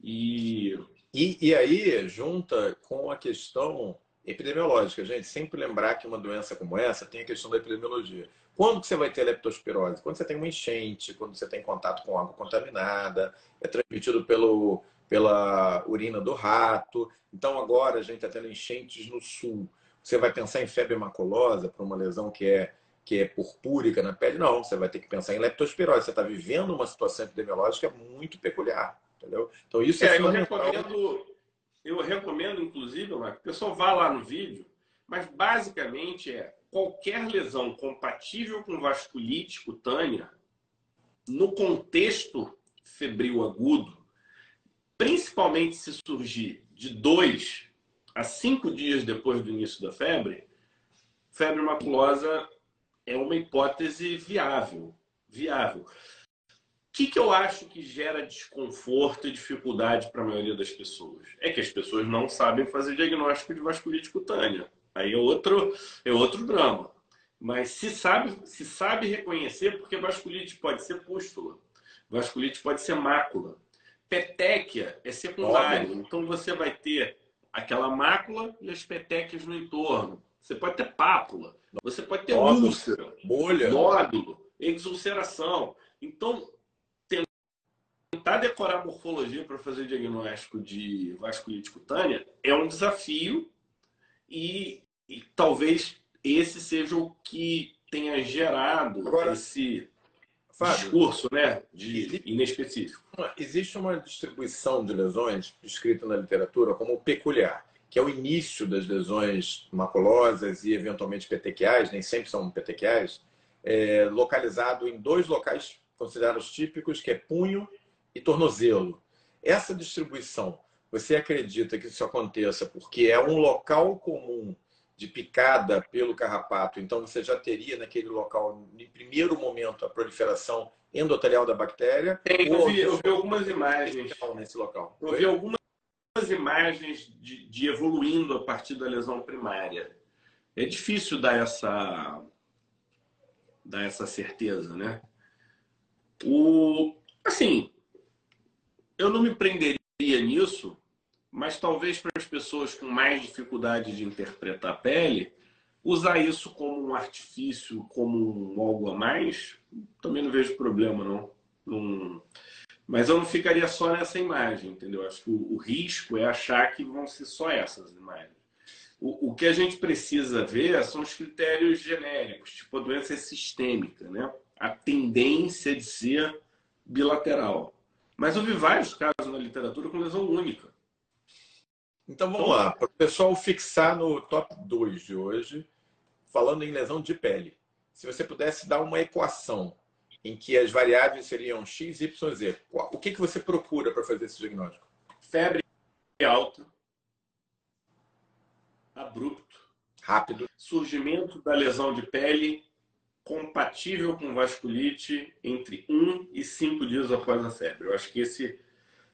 e... e... E, aí, junta com a questão epidemiológica, gente, sempre lembrar que uma doença como essa tem a questão da epidemiologia. Quando que você vai ter leptospirose? Quando você tem uma enchente, quando você tem contato com água contaminada, é transmitido pelo, pela urina do rato. Então agora a gente está tendo enchentes no sul. Você vai pensar em febre maculosa para uma lesão que é que é purpúrica na pele, não. Você vai ter que pensar em leptospirose. Você está vivendo uma situação epidemiológica muito peculiar, entendeu? Então isso é, é eu recomendo, eu recomendo, inclusive, que o pessoal vá lá no vídeo, mas basicamente é qualquer lesão compatível com vasculite cutânea, no contexto febril agudo, principalmente se surgir de dois a cinco dias depois do início da febre, febre maculosa é uma hipótese viável. Viável. O que, que eu acho que gera desconforto e dificuldade para a maioria das pessoas? É que as pessoas não sabem fazer diagnóstico de vasculite cutânea. Aí é outro, é outro drama. Mas se sabe, se sabe reconhecer, porque vasculite pode ser pústula, vasculite pode ser mácula. Petéquia é secundário, então você vai ter aquela mácula e as petequias no entorno. Você pode ter pápula, você pode ter nódulo, úlcera, bolha, nódulo, exulceração. Então, tentar decorar morfologia para fazer diagnóstico de vasculite cutânea é um desafio e e talvez esse seja o que tenha gerado Agora, esse Fábio, discurso né, de inespecífico. Existe uma distribuição de lesões descrita na literatura como peculiar, que é o início das lesões maculosas e eventualmente petequiais, nem sempre são petequiais, é, localizado em dois locais considerados típicos, que é punho e tornozelo. Essa distribuição, você acredita que isso aconteça porque é um local comum de picada pelo carrapato, então você já teria naquele local, em primeiro momento, a proliferação endotelial da bactéria. Tem, eu, vi, eu vi algumas imagens nesse local. Eu vi algumas imagens de, de, evoluindo a partir da lesão primária. É difícil dar essa dar essa certeza, né? O assim, eu não me prenderia nisso mas talvez para as pessoas com mais dificuldade de interpretar a pele, usar isso como um artifício, como um algo a mais, também não vejo problema, não. Mas eu não ficaria só nessa imagem, entendeu? Acho que o, o risco é achar que vão ser só essas imagens. O, o, que a gente precisa ver são os critérios genéricos, tipo a doença é sistêmica, né? A tendência de ser bilateral. Mas eu vi vários casos na literatura com lesão única. Então vamos lá, para o pessoal fixar no top 2 de hoje, falando em lesão de pele. Se você pudesse dar uma equação em que as variáveis seriam x, y, z, o que, que você procura para fazer esse diagnóstico? Febre alta, abrupto, rápido, surgimento da lesão de pele compatível com vasculite entre 1 e 5 dias após a febre. Eu acho que esse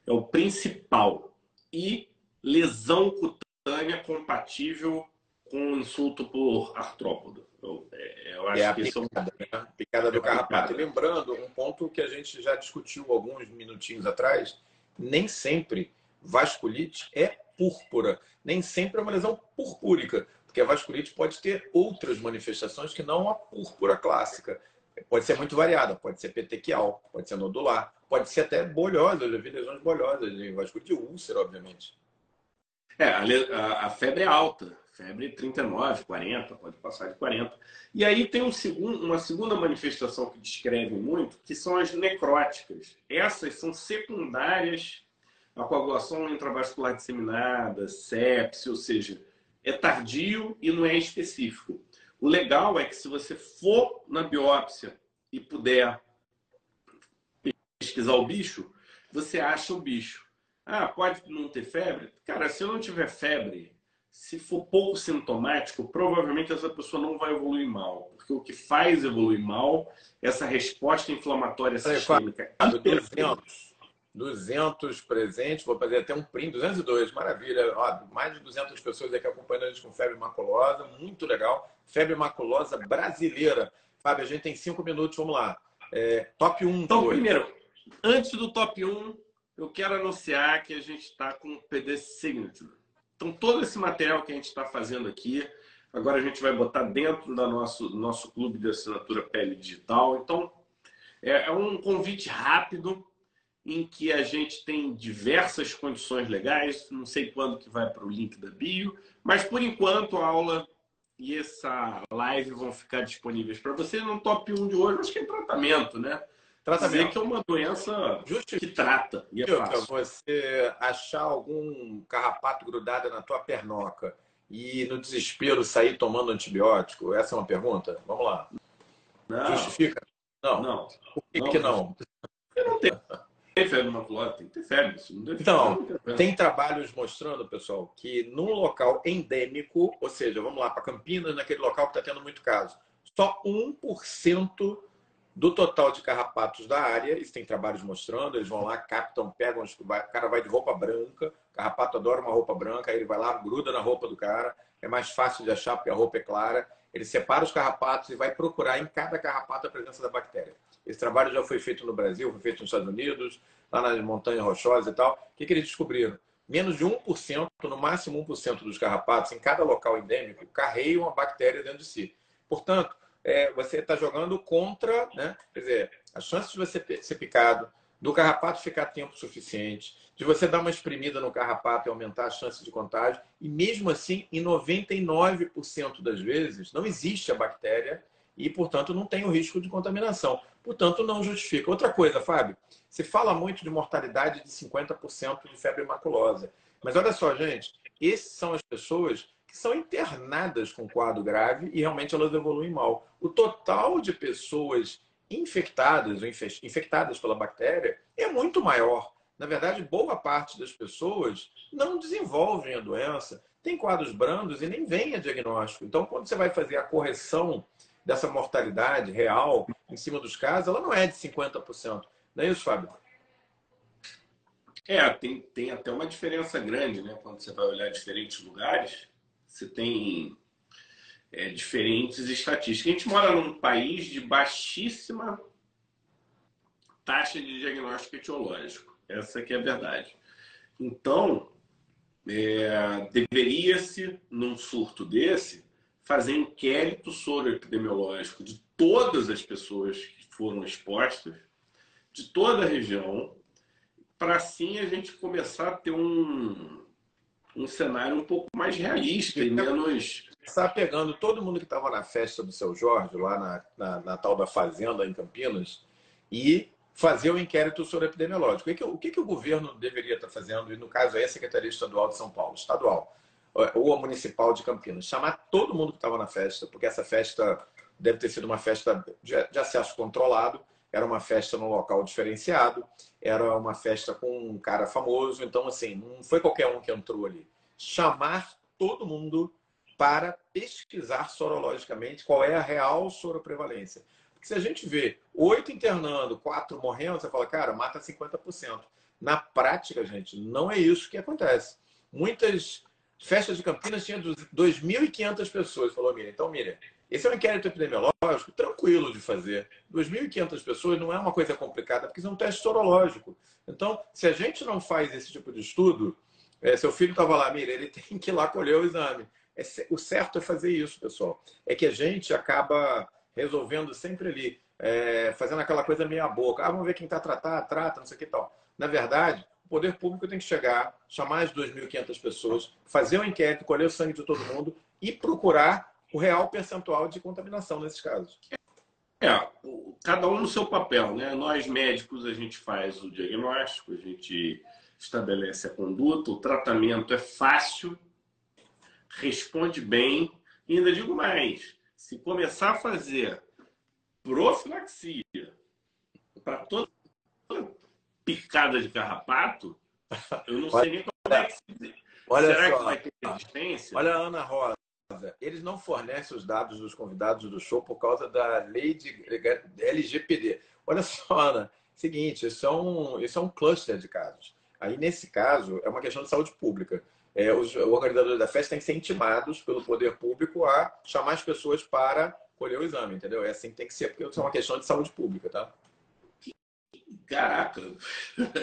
é o principal. E lesão cutânea compatível com insulto por artrópodo. Eu, é, eu acho é que picada, é né? picada do é carrapato. Lembrando, um ponto que a gente já discutiu alguns minutinhos atrás, nem sempre vasculite é púrpura, nem sempre é uma lesão purpúrica, porque a vasculite pode ter outras manifestações que não a púrpura clássica. Pode ser muito variada, pode ser petequial, pode ser nodular, pode ser até bolhosa, eu já vi lesões bolhosas, de vasculite úlcera, obviamente. É, a, a, febre é alta, febre 39, 40, pode passar de 40. E aí tem um segundo, uma segunda manifestação que descreve muito, que são as necróticas. Essas são secundárias à coagulação intravascular disseminada, sepse, ou seja, é tardio e não é específico. O legal é que se você for na biópsia e puder pesquisar o bicho, você acha o bicho. Ah, pode não ter febre? Cara, se eu não tiver febre, se for pouco sintomático, provavelmente essa pessoa não vai evoluir mal. Porque o que faz evoluir mal é essa resposta inflamatória sistêmica. 200, 200 presentes, vou fazer até um print, 202, maravilha. Ó, mais de 200 pessoas aqui acompanhando a gente com febre maculosa, muito legal. Febre maculosa brasileira. Fábio, a gente tem cinco minutos, vamos lá. É, top 1. Então, primeiro, antes do top 1, eu quero anunciar que a gente está com o PD Signature. Então, todo esse material que a gente está fazendo aqui, agora a gente vai botar dentro do nosso, nosso clube de assinatura Pele Digital. Então, é, é um convite rápido em que a gente tem diversas condições legais. Não sei quando que vai para o link da bio, mas por enquanto a aula e essa live vão ficar disponíveis para você no top 1 de hoje, acho que é tratamento, né? Tratamento. Que é uma doença que trata. E é fácil. Você achar algum carrapato grudado na tua pernoca e no desespero sair tomando antibiótico? Essa é uma pergunta? Vamos lá. Não. Justifica? Não. Não. Por que não? Que não? não tem. Tem febre tem que ter febre. então, tem trabalhos mostrando, pessoal, que num local endêmico, ou seja, vamos lá, para Campinas, naquele local que está tendo muito caso, só 1% do total de carrapatos da área, isso tem trabalhos mostrando, eles vão lá, captam, pegam, o cara vai de roupa branca, o carrapato adora uma roupa branca, aí ele vai lá, gruda na roupa do cara, é mais fácil de achar porque a roupa é clara, ele separa os carrapatos e vai procurar em cada carrapato a presença da bactéria. Esse trabalho já foi feito no Brasil, foi feito nos Estados Unidos, lá nas montanhas rochosas e tal. O que, que eles descobriram? Menos de 1%, no máximo 1% dos carrapatos em cada local endêmico carregam uma bactéria dentro de si. Portanto, é, você está jogando contra, né? quer dizer, a chance de você ser picado, do carrapato ficar tempo suficiente, de você dar uma espremida no carrapato e aumentar a chance de contágio, e mesmo assim, em 99% das vezes, não existe a bactéria e, portanto, não tem o risco de contaminação. Portanto, não justifica. Outra coisa, Fábio, se fala muito de mortalidade de 50% de febre maculosa. Mas olha só, gente, esses são as pessoas que são internadas com quadro grave e realmente elas evoluem mal. O total de pessoas infectadas ou infectadas pela bactéria é muito maior. Na verdade, boa parte das pessoas não desenvolvem a doença, tem quadros brandos e nem vem a diagnóstico. Então, quando você vai fazer a correção dessa mortalidade real em cima dos casos, ela não é de 50%. Não é isso, Fábio? É, tem, tem até uma diferença grande, né? Quando você vai olhar diferentes lugares, você tem é, diferentes estatísticas. A gente mora num país de baixíssima taxa de diagnóstico etiológico. Essa que é a verdade. Então, é, deveria-se, num surto desse, fazer inquérito epidemiológico de todas as pessoas que foram expostas, de toda a região, para assim a gente começar a ter um, um cenário um pouco mais realista e menos. Está pegando todo mundo que estava na festa do seu Jorge, lá na, na, na, tal da Fazenda em Campinas, e fazer o um inquérito sobre epidemiológico. O que, o que, o governo deveria estar fazendo, e no caso é a Secretaria Estadual de São Paulo, estadual ou a municipal de Campinas, chamar todo mundo que estava na festa, porque essa festa deve ter sido uma festa de, acesso controlado, era uma festa num local diferenciado, era uma festa com um cara famoso, então assim, não foi qualquer um que entrou ali. Chamar todo mundo para pesquisar sorologicamente qual é a real soroprevalência. Porque se a gente vê oito internando, quatro morrendo, você fala, cara, mata 50%. Na prática, gente, não é isso que acontece. Muitas Festa de Campinas tinha 2.500 pessoas, falou Miriam. Então, Miriam, esse é um inquérito epidemiológico tranquilo de fazer. 2.500 pessoas não é uma coisa complicada, porque isso é um teste sorológico. Então, se a gente não faz esse tipo de estudo, é, seu filho estava lá, Miriam, ele tem que ir lá colher o exame. É, o certo é fazer isso, pessoal. É que a gente acaba resolvendo sempre ali, é, fazendo aquela coisa meia boca. Ah, vamos ver quem está tratado, trata, não sei o que tal. Na verdade, poder público tem que chegar, chamar as 2.500 pessoas, fazer um inquérito, colher o sangue de todo mundo e procurar o real percentual de contaminação nesses casos. É, cada um no seu papel, né? Nós médicos a gente faz o diagnóstico, a gente estabelece a conduta, o tratamento é fácil, responde bem, e ainda digo mais, se começar a fazer profilaxia para toda picada de carrapato, eu não sei nem como é que se Olha Será só, que vai ter resistência? Olha a Ana Rosa. Eles não fornecem os dados dos convidados do show por causa da lei de LGPD. Olha só, Ana. Seguinte, isso é um, isso é um cluster de casos. Aí, nesse caso, é uma questão de saúde pública. É, os organizadores da festa têm que ser intimados pelo poder público a chamar as pessoas para colher o exame, entendeu? É assim que tem que ser, porque isso é uma questão de saúde pública, tá? caraca,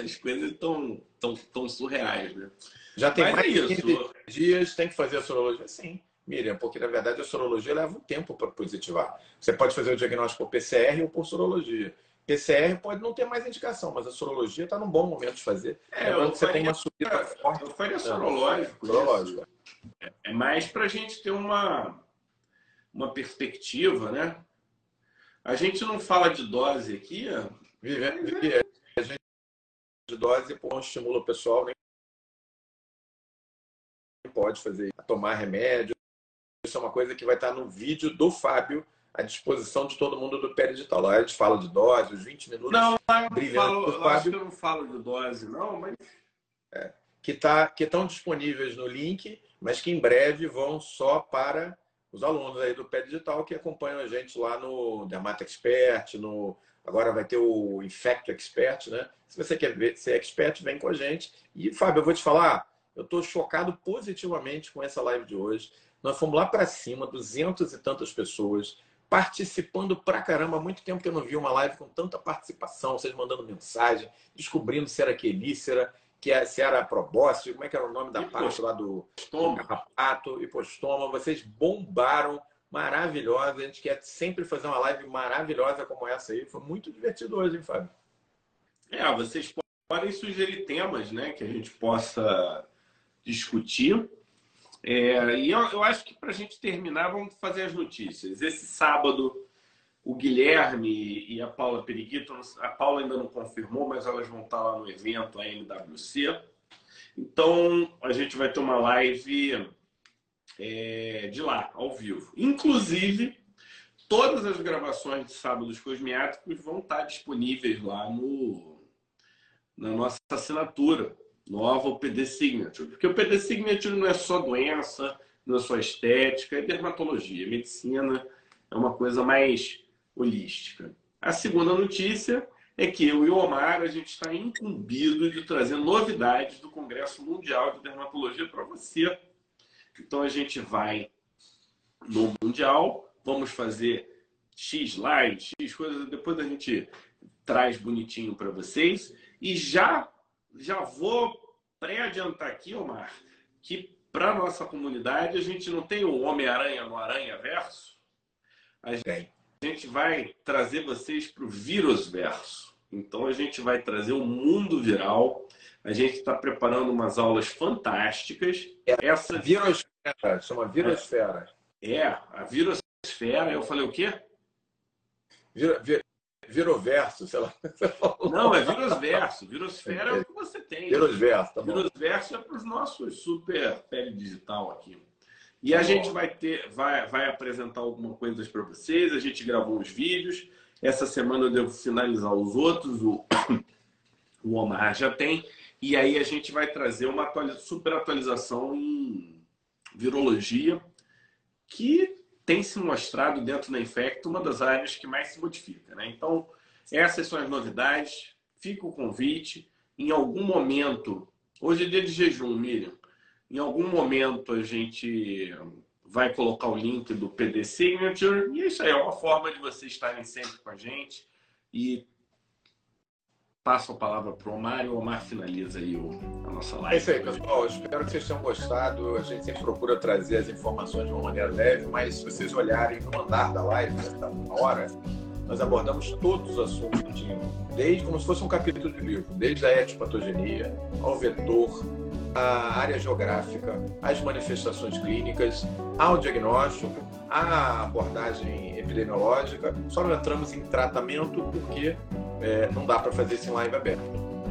as coisas estão tão, tão surreais, né? Já tem Mas mais é de 15 dias, tem que fazer a sorologia? Sim, Miriam, porque na verdade a sorologia leva um tempo para positivar. Você pode fazer o diagnóstico por PCR ou por sorologia. PCR pode não ter mais indicação, mas a sorologia está num bom momento de fazer. É, eu você tem uma subida forte. Eu faria sorológico. sorológico. É, é mais para a gente ter uma uma perspectiva, né? A gente não fala de dose aqui. Vive, a gente de dose não estimula o pessoal, nem pode fazer tomar remédio. Isso é uma coisa que vai estar no vídeo do Fábio à disposição de todo mundo do Peridigital. Lá a gente fala de dose, os 20 minutos. Não, lá eu, falo, eu Fábio, acho que eu não falo de dose, não, mas. É, que, tá, que estão disponíveis no link, mas que em breve vão só para os alunos aí do Pé Digital que acompanham a gente lá no Dermat Expert, no agora vai ter o Infect Expert, né? Se você quer ver, ser expert, vem com a gente. E Fábio, eu vou te falar, eu estou chocado positivamente com essa live de hoje. Nós fomos lá para cima, duzentas e tantas pessoas participando pra caramba. Há muito tempo que eu não vi uma live com tanta participação, vocês mandando mensagem, descobrindo se era quelícera, que é, se era probóscide, como é que era o nome da parte lá do carrapato, hipostoma. Vocês bombaram, maravilhosa. A gente quer sempre fazer uma live maravilhosa como essa aí. Foi muito divertido hoje, hein, Fábio? É, vocês podem sugerir temas, né, que a gente possa discutir. É, e eu, eu acho que para a gente terminar, vamos fazer as notícias. Esse sábado o Guilherme e a Paula Periquito, a Paula ainda não confirmou, mas elas vão estar lá no evento, a MWC. Então, a gente vai ter uma live é, de lá, ao vivo. Inclusive, todas as gravações de Sábados Cosmiáticos vão estar disponíveis lá no, na nossa assinatura nova, o PD Signature. Porque o PD Signature não é só doença, não é só estética, é dermatologia, medicina, é uma coisa mais holística. A segunda notícia é que eu e o Omar a gente está incumbido de trazer novidades do Congresso Mundial de Dermatologia para você. Então a gente vai no Mundial, vamos fazer X lives, X coisas, depois a gente traz bonitinho para vocês. E já, já vou pré-adiantar aqui, Omar, que para nossa comunidade a gente não tem o Homem-Aranha no Aranha Verso. A gente a gente vai trazer vocês para o vírus verso. Então a gente vai trazer o mundo viral. A gente está preparando umas aulas fantásticas. É, Essa virosfera, chama virosfera. É, a virosfera. Eu falei o quê? Vir, viroverso, sei lá. Não, é virosverso. Virosfera é o que você tem. Virosverso, tá bom. Virosverso é para os nossos super pele digital aqui. E a gente vai ter, vai, vai apresentar alguma coisa para vocês. A gente gravou uns vídeos. Essa semana eu devo finalizar os outros. O, o Omar já tem. E aí a gente vai trazer uma super atualização em virologia, que tem se mostrado dentro da Infecto uma das áreas que mais se modifica. Né? Então, essas são as novidades. Fica o convite. Em algum momento, hoje é dia de jejum, Miriam. Em algum momento a gente vai colocar o link do PD Signature e isso aí é uma forma de vocês estarem sempre com a gente e passo a palavra para o Omar e o Omar finaliza aí o, a nossa live. É isso aí, pessoal. Espero que vocês tenham gostado. A gente sempre procura trazer as informações de uma maneira leve, mas se vocês olharem no andar da live, nessa uma hora, nós abordamos todos os assuntos desde como se fosse um capítulo de livro, desde a etipatogenia ao vetor, a área geográfica, as manifestações clínicas, ao diagnóstico, a abordagem epidemiológica. Só não entramos em tratamento porque é, não dá para fazer isso em live aberta.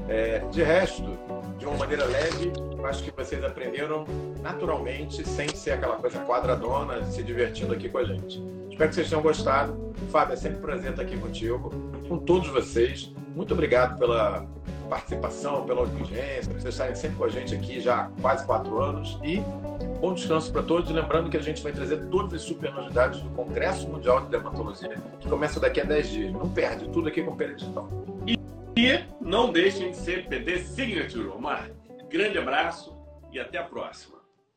É, de resto, de uma maneira leve, acho que vocês aprenderam naturalmente, sem ser aquela coisa quadradona, se divertindo aqui com a gente. Espero que vocês tenham gostado. Fábio, é sempre um prazer estar aqui contigo, com todos vocês. Muito obrigado pela participação, pela audiência, vocês estarem sempre com a gente aqui já há quase quatro anos. E bom descanso para todos. Lembrando que a gente vai trazer todas as super novidades do Congresso Mundial de Dermatologia, que começa daqui a 10 dias. Não perde, tudo aqui com o Digital. E, e não deixem de ser PD Signature, Omar. Grande abraço e até a próxima.